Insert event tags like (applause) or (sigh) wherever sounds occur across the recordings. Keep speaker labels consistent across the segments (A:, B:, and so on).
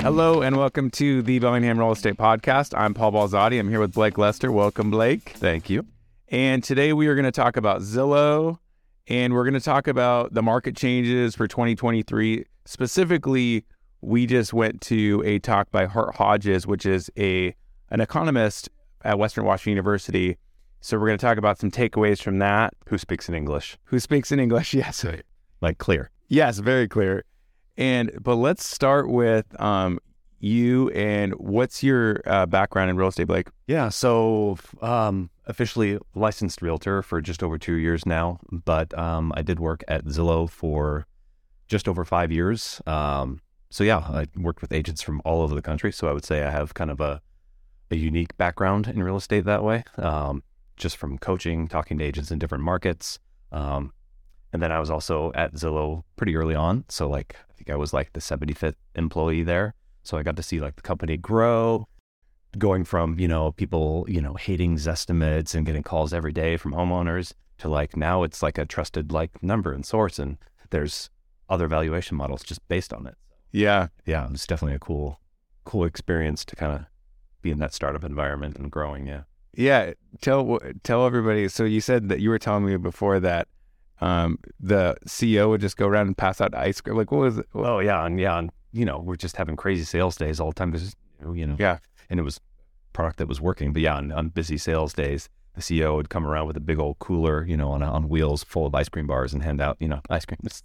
A: Hello and welcome to the Bellingham Real Estate Podcast. I'm Paul Balzotti. I'm here with Blake Lester. Welcome, Blake.
B: Thank you.
A: And today we are going to talk about Zillow and we're going to talk about the market changes for 2023. Specifically, we just went to a talk by Hart Hodges, which is a an economist at Western Washington University. So we're going to talk about some takeaways from that.
B: Who speaks in English?
A: Who speaks in English? (laughs) Yes.
B: Like clear.
A: Yes, very clear. And but let's start with um, you and what's your uh, background in real estate, Blake?
B: Yeah. So um, officially licensed realtor for just over two years now, but um, I did work at Zillow for just over five years. Um, so yeah, I worked with agents from all over the country. So I would say I have kind of a a unique background in real estate that way, um, just from coaching, talking to agents in different markets. Um, and then I was also at Zillow pretty early on. So like I think I was like the 75th employee there. So I got to see like the company grow, going from, you know, people, you know, hating Zestimates and getting calls every day from homeowners to like now it's like a trusted like number and source and there's other valuation models just based on it.
A: Yeah.
B: Yeah, it was definitely a cool cool experience to kind of be in that startup environment and growing, yeah.
A: Yeah, tell tell everybody. So you said that you were telling me before that um, the CEO would just go around and pass out ice cream. Like, what was it?
B: Oh yeah, and yeah, and you know, we're just having crazy sales days all the time. There's, you know,
A: Yeah.
B: and it was product that was working. But yeah, on, on busy sales days, the CEO would come around with a big old cooler, you know, on on wheels full of ice cream bars and hand out, you know, ice cream. It's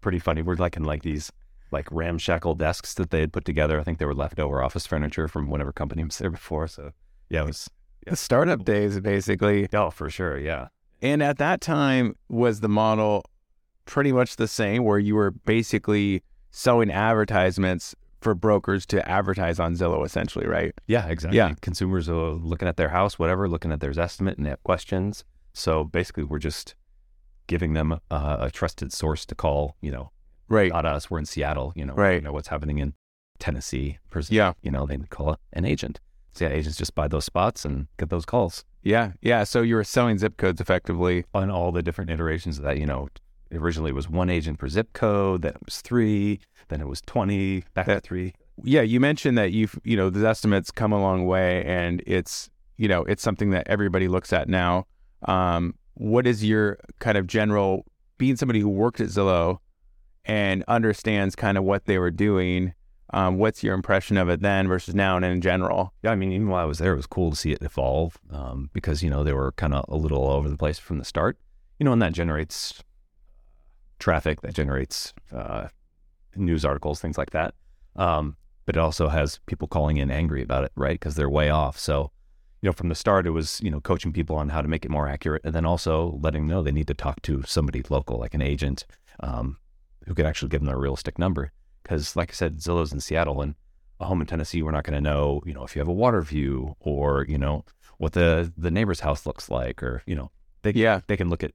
B: pretty funny. We're like in like these like ramshackle desks that they had put together. I think they were leftover office furniture from whatever company was there before. So yeah, it was.
A: The startup days, basically.
B: Oh, for sure. Yeah.
A: And at that time, was the model pretty much the same, where you were basically selling advertisements for brokers to advertise on Zillow, essentially, right?
B: Yeah, exactly.
A: Yeah.
B: Consumers are looking at their house, whatever, looking at their estimate and they have questions. So basically, we're just giving them a, a trusted source to call, you know,
A: Right.
B: not us. We're in Seattle, you know,
A: Right.
B: you know what's happening in Tennessee.
A: Yeah.
B: You know, they call an agent. So yeah, agents just buy those spots and get those calls
A: Yeah. Yeah. So you were selling zip codes effectively.
B: on all the different iterations of that. You know, originally it was one agent per zip code, then it was three, then it was 20, back to
A: That-
B: three.
A: Yeah. You mentioned that you've, you know, the estimates come a long way and it's, you know, it's something that everybody looks at now. Um, what is your kind of general, being somebody who worked at Zillow and understands kind of what they were doing? Um, what's your impression of it then versus now and in general?
B: Yeah, I mean, even while I was there, it was cool to see it evolve um, because you know they were kind of a little all over the place from the start. You know, and that generates traffic, that generates uh, news articles, things like that. Um, but it also has people calling in angry about it, right? Because they're way off. So, you know, from the start, it was you know coaching people on how to make it more accurate, and then also letting them know they need to talk to somebody local, like an agent, um, who could actually give them a realistic number. Because, like I said, Zillow's in Seattle, and a home in Tennessee, we're not going to know, you know, if you have a water view or, you know, what the the neighbor's house looks like, or you know, they
A: Yeah.
B: they can look at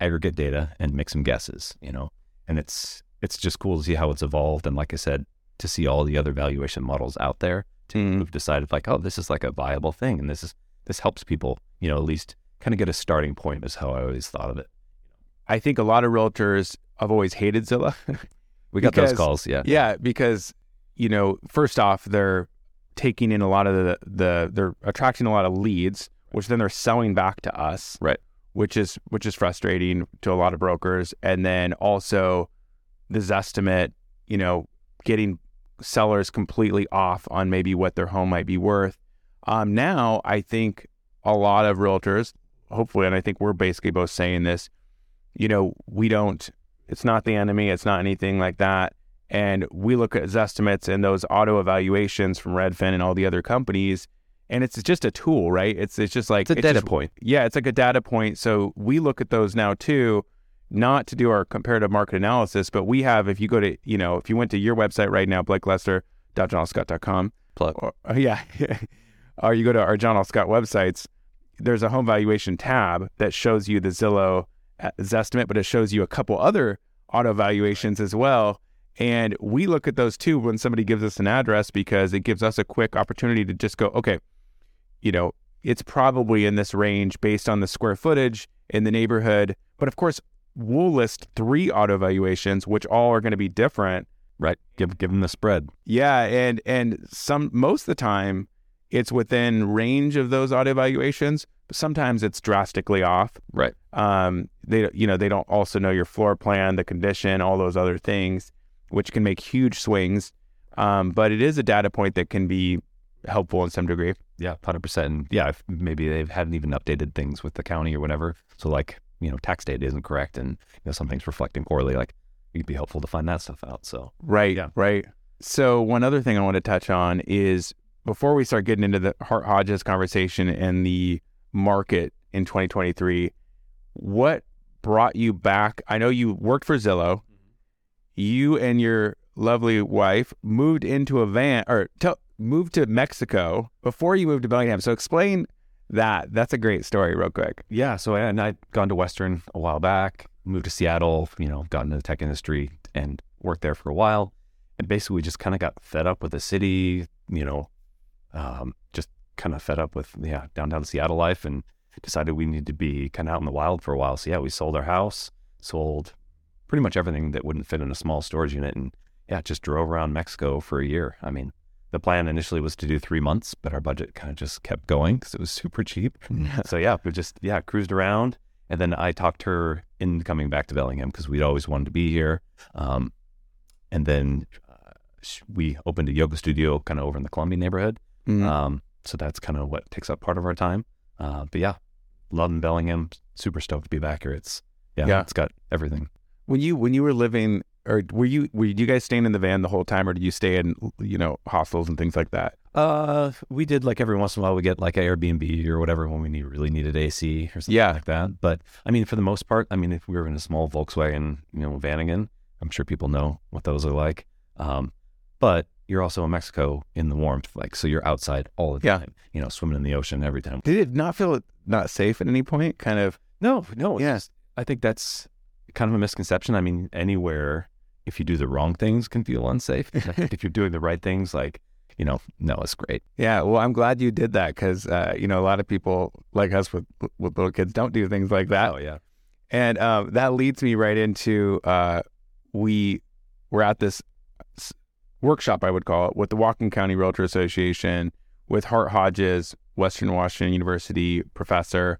B: aggregate data and make some guesses, you know, and it's it's just cool to see how it's evolved, and like I said, to see all the other valuation models out there
A: Mm.
B: who've decided like, oh, this is like a viable thing, and this is this helps people, you know, at least kind of get a starting point is how I always thought of it.
A: I think a lot of realtors have always hated Zillow. (laughs)
B: We got
A: Because-
B: those calls, yeah,
A: yeah, because you know, first off, they're taking in a lot of the, the they're attracting a lot of leads, which then they're selling back to us,
B: Right.
A: Which is which is frustrating to a lot of brokers, and then also the Zestimate, you know, getting sellers completely off on maybe what their home might be worth. Um, now, I think a lot of realtors, hopefully, and I think we're basically both saying this, you know, we don't, it's not the enemy, it's not anything like that. And we look at Zestimates and those auto evaluations from Redfin and all the other companies, and it's just a tool, right? It's it's just like
B: it's a data
A: just-
B: point.
A: yeah, it's like a data point. So we look at those now too, not to do our comparative market analysis, but we have, if you go to, you know, if you went to your website right now, blakelester.johnlscott.com,
B: Plug.
A: or, (laughs) yeah, or you go to our John L. Scott websites, there's a home valuation tab that shows you the Zillow uh, estimate, but it shows you a couple other auto valuations as well. And we look at those too when somebody gives us an address because it gives us a quick opportunity to just go, okay, you know, it's probably in this range based on the square footage in the neighborhood. But of course, we'll list three auto valuations, which all are going to be different
B: Right. Give give them the spread.
A: Yeah, and and some most of the time it's within range of those auto valuations, but sometimes it's drastically off.
B: Right.
A: Um, they you know they don't also know your floor plan, the condition, all those other things, which can make huge swings. Um, but it is a data point that can be helpful in some degree.
B: Yeah, hundred percent. And yeah, if maybe they haven't even updated things with the county or whatever. So like you know, tax data isn't correct, and you know something's reflecting poorly. Like it'd be helpful to find that stuff out. So
A: Right.
B: Yeah.
A: Right. So one other thing I want to touch on is before we start getting into the Hart Hodges conversation and the market in 2023, what brought you back? I know you worked for Zillow. You and your lovely wife moved into a van or tell moved to Mexico before you moved to Bellingham. So explain that. That's a great story, real quick.
B: yeah, so I, and I'd gone to Western a while back, moved to Seattle, you know, got into the tech industry and worked there for a while, and basically just kind of got fed up with the city, you know, um, just kind of fed up with yeah downtown Seattle life, and decided we needed to be kind of out in the wild for a while. So yeah, we sold our house, sold pretty much everything that wouldn't fit in a small storage unit, and yeah, just drove around Mexico for a year. I mean. The plan initially was to do three months, but our budget kind of just kept going because it was super cheap. so yeah, we just yeah cruised around, and then I talked her in coming back to Bellingham because we'd always wanted to be here. Um, and then uh, we opened a yoga studio kind of over in the Columbia neighborhood.
A: Mhm.
B: Um, so that's kind of what takes up part of our time. Uh, but yeah, loving Bellingham. Super stoked to be back here. It's yeah,
A: Yeah.
B: it's got everything.
A: When you when you were living or were you were you guys staying in the van the whole time or did you stay in you know hostels and things like that?
B: Uh, we did like every once in a while we get like Airbnb or whatever when we need, really needed AC or something
A: Yeah.
B: like that. But I mean, for the most part, I mean, if we were in a small Volkswagen, you know, Vanagon, I'm sure people know what those are like. Um, but you're also in Mexico in the warmth, like so you're outside all the
A: Yeah.
B: time. You know, swimming in the ocean every time.
A: Did it not feel not safe at any point? Kind of.
B: No, no. it's
A: Yeah.
B: I think that's kind of a misconception. I mean, anywhere if you do the wrong things can feel unsafe. (laughs) if you're doing the right things, like you know, no, it's great.
A: Yeah. Well, I'm glad you did that because uh, you know a lot of people like us with with little kids don't do things like that.
B: Oh yeah.
A: And um, that leads me right into uh, we were at this workshop, I would call it, with the Whatcom County Realtor Association, with Hart Hodges, Western Washington University professor,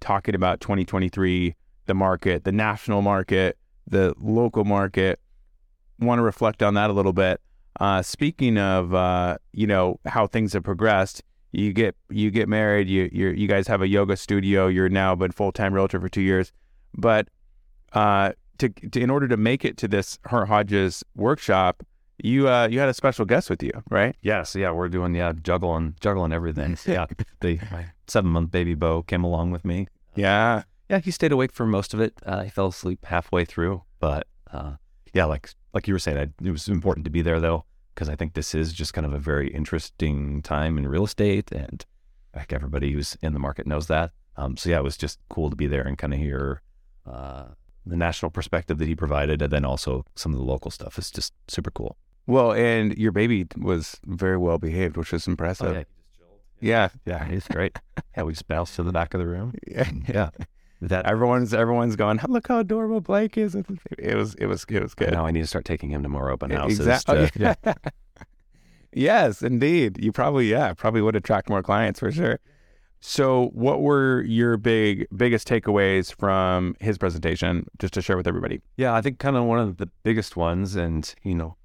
A: talking about 2023, the market, the national market, the local market. Want to reflect on that a little bit. Uh, speaking of, uh, you know, how things have progressed, you get you get married, you you you guys have a yoga studio. You're now been full time realtor for two years, but uh, to, to in order to make it to this Hart Hodges workshop, you uh, you had a special guest with you, right?
B: Yes, yeah, we're doing yeah juggling juggling everything. (laughs) yeah, the seven month baby Bo came along with me.
A: Yeah,
B: Yeah, he stayed awake for most of it. Uh, he fell asleep halfway through, but uh, yeah, like like you were saying, I, it was important to be there though because I think this is just kind of a very interesting time in real estate, and like everybody who's in the market knows that. Um, so yeah, it was just cool to be there and kind of hear uh, the national perspective that he provided, and then also some of the local stuff is just super cool.
A: Well, and your baby was very well behaved, which was oh, impressive. yeah,
B: Yeah, he's great. (laughs) yeah, we just bounced to the back of the room.
A: yeah. (laughs)
B: Yeah. That
A: Everyone's everyone's going. Look how adorable Blake is. It was it was it was good.
B: now I need to start taking him to more open houses.
A: Exactly.
B: to- oh, (laughs) yeah.
A: yes, indeed. You probably yeah probably would attract more clients for sure. So, what were your big biggest takeaways from his presentation, just to share with everybody?
B: Yeah, I think kind of one of the biggest ones, and you know,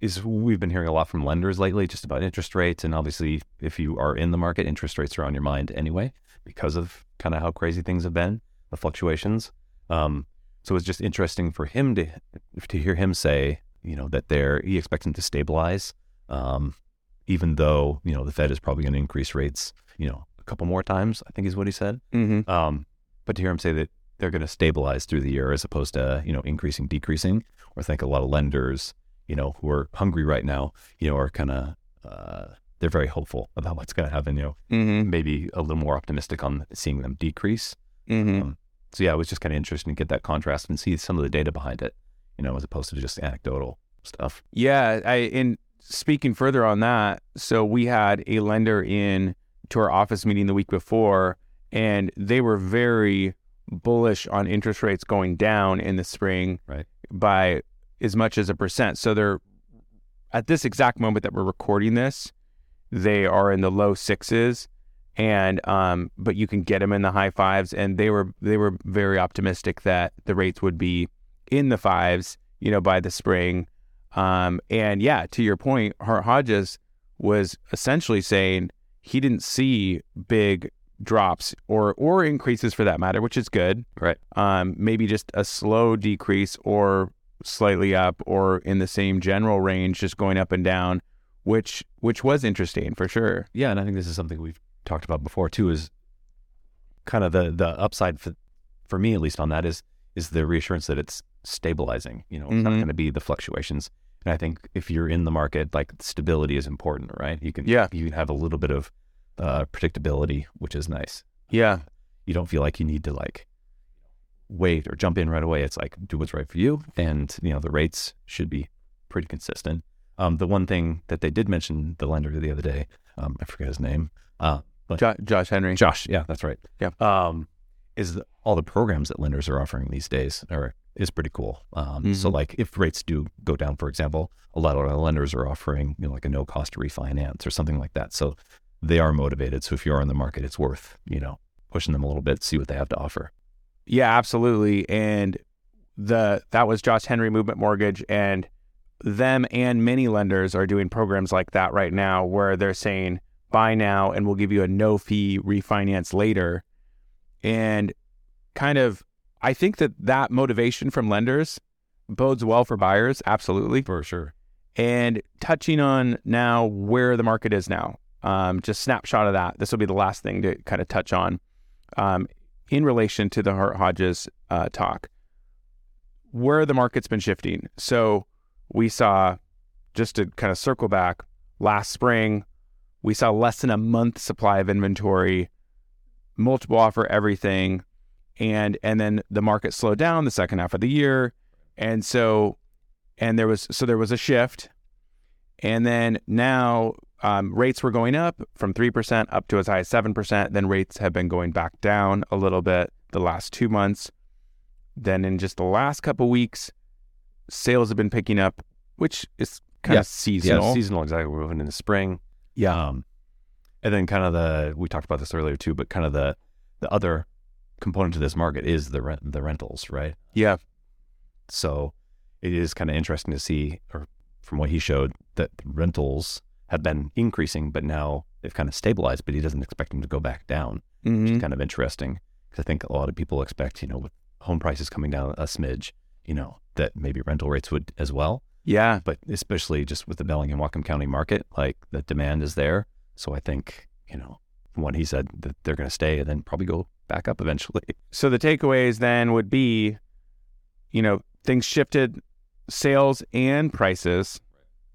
B: is we've been hearing a lot from lenders lately, just about interest rates, and obviously, if you are in the market, interest rates are on your mind anyway because of kind of how crazy things have been, the fluctuations. Um, so it's just interesting for him to to hear him say, you know, that they're he expects them to stabilize, um, even though you know the Fed is probably going to increase rates, you know, a couple more times. I think is what he said.
A: Mm-hmm.
B: Um, but to hear him say that they're going to stabilize through the year as opposed to you know increasing, decreasing, or I think a lot of lenders, you know, who are hungry right now, you know, are kind of uh, they're very hopeful about what's going to happen. You know,
A: Mm-hmm.
B: maybe a little more optimistic on seeing them decrease.
A: Mm-hmm.
B: Um, so yeah, it was just kind of interesting to get that contrast and see some of the data behind it, you know, as opposed to just anecdotal stuff.
A: Yeah, I in speaking further on that, so we had a lender in to our office meeting the week before, and they were very bullish on interest rates going down in the spring
B: Right.
A: by as much as a percent. So they're at this exact moment that we're recording this, they are in the low sixes, and um, but you can get them in the high fives, and they were they were very optimistic that the rates would be in the fives, you know, by the spring. Um, and yeah, to your point, Hart Hodges was essentially saying he didn't see big drops or or increases for that matter, which is good.
B: Right.
A: Um, maybe just a slow decrease or slightly up or in the same general range, just going up and down, which which was interesting for sure.
B: Yeah, and I think this is something we've talked about before too. Is kind of the the upside for for me at least on that is is the reassurance that it's stabilizing. You know, it's not
A: Mhm.
B: going to be the fluctuations. And I think if you're in the market, like stability is important, right? You can
A: Yeah.
B: you can have a little bit of uh, predictability, which is nice.
A: Yeah,
B: You don't feel like you need to like wait or jump in right away. It's like do what's right for you, and you know the rates should be pretty consistent. Um, the one thing that they did mention, the lender the other day, um, I forget his name, uh, but
A: jo- Josh Henry.
B: Josh, yeah, that's right.
A: Yeah.
B: Um, is the, all the programs that lenders are offering these days are is pretty cool. Um, so
A: Mhm.
B: like if rates do go down, for example, a lot of lenders are offering you know like a no cost refinance or something like that. So they are motivated. So if you're on the market, it's worth you know pushing them a little bit, see what they have to offer.
A: Yeah, absolutely. And the that was Josh Henry Movement Mortgage, and them and many lenders are doing programs like that right now, where they're saying buy now and we'll give you a no fee refinance later, and kind of I think that that motivation from lenders bodes well for buyers, absolutely.
B: For sure.
A: And touching on now where the market is now, um, just snapshot of that. This will be the last thing to kind of touch on um, in relation to the Hart Hodges uh, talk. Where the market's been shifting. So we saw, just to kind of circle back, last spring, we saw less than a month supply of inventory, multiple offer everything, and and then the market slowed down the second half of the year, and so and there was so there was a shift and then now um, rates were going up from 3% up to as high as 7% then rates have been going back down a little bit the last two months then in just the last couple weeks sales have been picking up which is kind
B: Yeah.
A: of seasonal
B: Yeah, seasonal. Exactly. We're moving into spring.
A: Yeah.
B: Um, and then kind of the we talked about this earlier too, but kind of the the other component to this market is the rent the rentals, right?
A: yeah
B: So it is kind of interesting to see, or from what he showed, that rentals have been increasing, but now they've kind of stabilized. But he doesn't expect them to go back down, which
A: Mhm.
B: is kind of interesting because I think a lot of people expect, you know, with home prices coming down a smidge, you know, that maybe rental rates would as well.
A: yeah
B: But especially just with the Bellingham Whatcom County market, like the demand is there. So I think, you know, from what he said, that they're going to stay and then probably go back up eventually. (laughs)
A: so the takeaways then would be you know things shifted sales and prices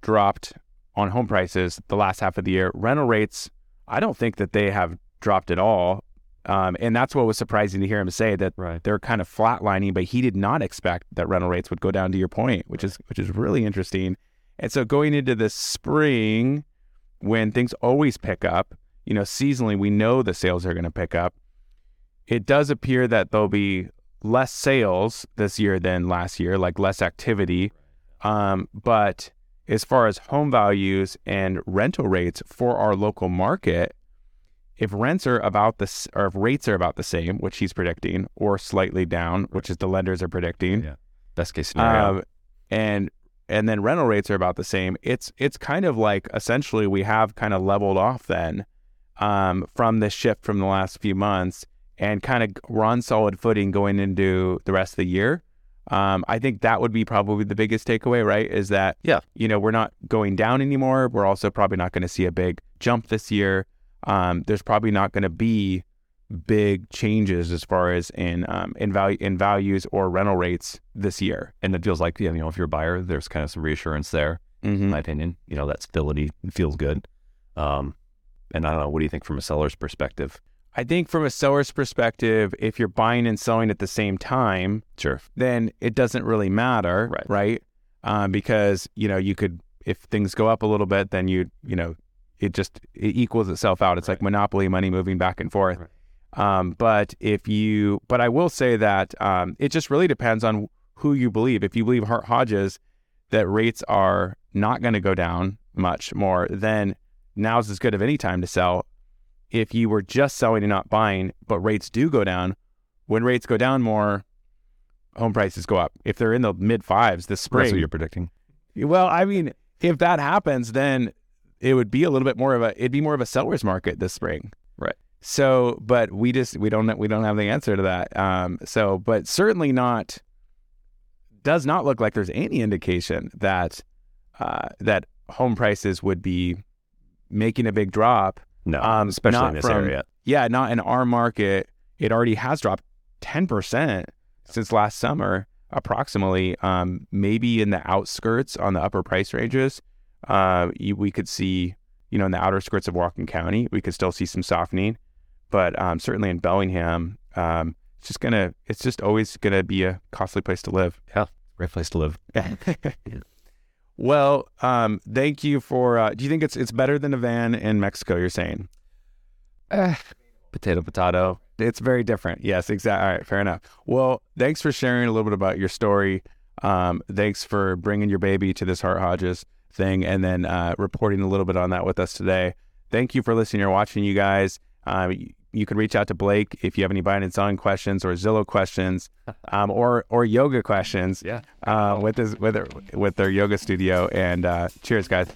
A: dropped on home prices the last half of the year. Rental rates i don't think that they have dropped at all. Um, and that's what was surprising to hear him say that
B: Right.
A: they're kind of flatlining but he did not expect that rental rates would go down to your point which is which is really interesting. And so going into the spring when things always pick up you know seasonally we know the sales are going to pick up. It does appear that there'll be less sales this year than last year, like less activity. Um, but as far as home values and rental rates for our local market, if rents are about this, or if rates are about the same, which he's predicting, or slightly down, which is the lenders are predicting,
B: Yeah. Best case scenario.
A: um, and and then rental rates are about the same. It's it's kind of like essentially we have kind of leveled off then um, from this shift from the last few months, and kind of we're on solid footing going into the rest of the year. Um, I think that would be probably the biggest takeaway, right? Is that
B: Yeah.
A: you know we're not going down anymore. We're also probably not going to see a big jump this year. Um, there's probably not going to be big changes as far as in um, in value in values or rental rates this year.
B: and it feels like, you know, if you're a buyer, there's kind of some reassurance there, in my opinion. You know, that stability feels good. Um, and I don't know, what do you think from a seller's perspective?
A: I think from a seller's perspective, if you're buying and selling at the same time,
B: Sure.
A: then it doesn't really matter,
B: Right.
A: right? Um, because you know you could if things go up a little bit, then you you know it just it equals itself out. It's like monopoly money moving back and forth.
B: Right.
A: Um, but if you, but I will say that um, it just really depends on who you believe. If you believe Hart Hodges that rates are not going to go down much more, then now's as good of any time to sell. If you were just selling and not buying, but rates do go down, when rates go down more, home prices go up. If they're in the mid fives this spring,
B: That's what you're predicting.
A: well, I mean, if that happens, then it would be a little bit more of a it'd be more of a seller's market this spring.
B: Right.
A: So, but we just we don't we don't have the answer to that. Um, so, but certainly not does not look like there's any indication that uh, that home prices would be making a big drop.
B: No,
A: Um,
B: especially in this
A: from-
B: area.
A: Yeah, not in our market. It already has dropped ten percent since last summer, approximately. Um, maybe in the outskirts on the upper price ranges, uh, you, we could see, you know, in the outer skirts of Whatcom County, we could still see some softening. But um, certainly in Bellingham, um, it's just gonna, it's just always gonna be a costly place to live.
B: Yeah, great place to live. (laughs)
A: well, um, thank you for. Uh, do you think it's it's better than a van in Mexico? You're saying
B: Potato, potato.
A: it's very different. Yes, exactly. All right, fair enough. Well, thanks for sharing a little bit about your story. Um, thanks for bringing your baby to this Hart Hodges thing and then uh, reporting a little bit on that with us today. Thank you for listening or watching, you guys. Um, you can reach out to Blake if you have any buying and selling questions or Zillow questions, (laughs) um, or or yoga questions.
B: Yeah.
A: Uh, with his with their, with their yoga studio. And uh, cheers, guys.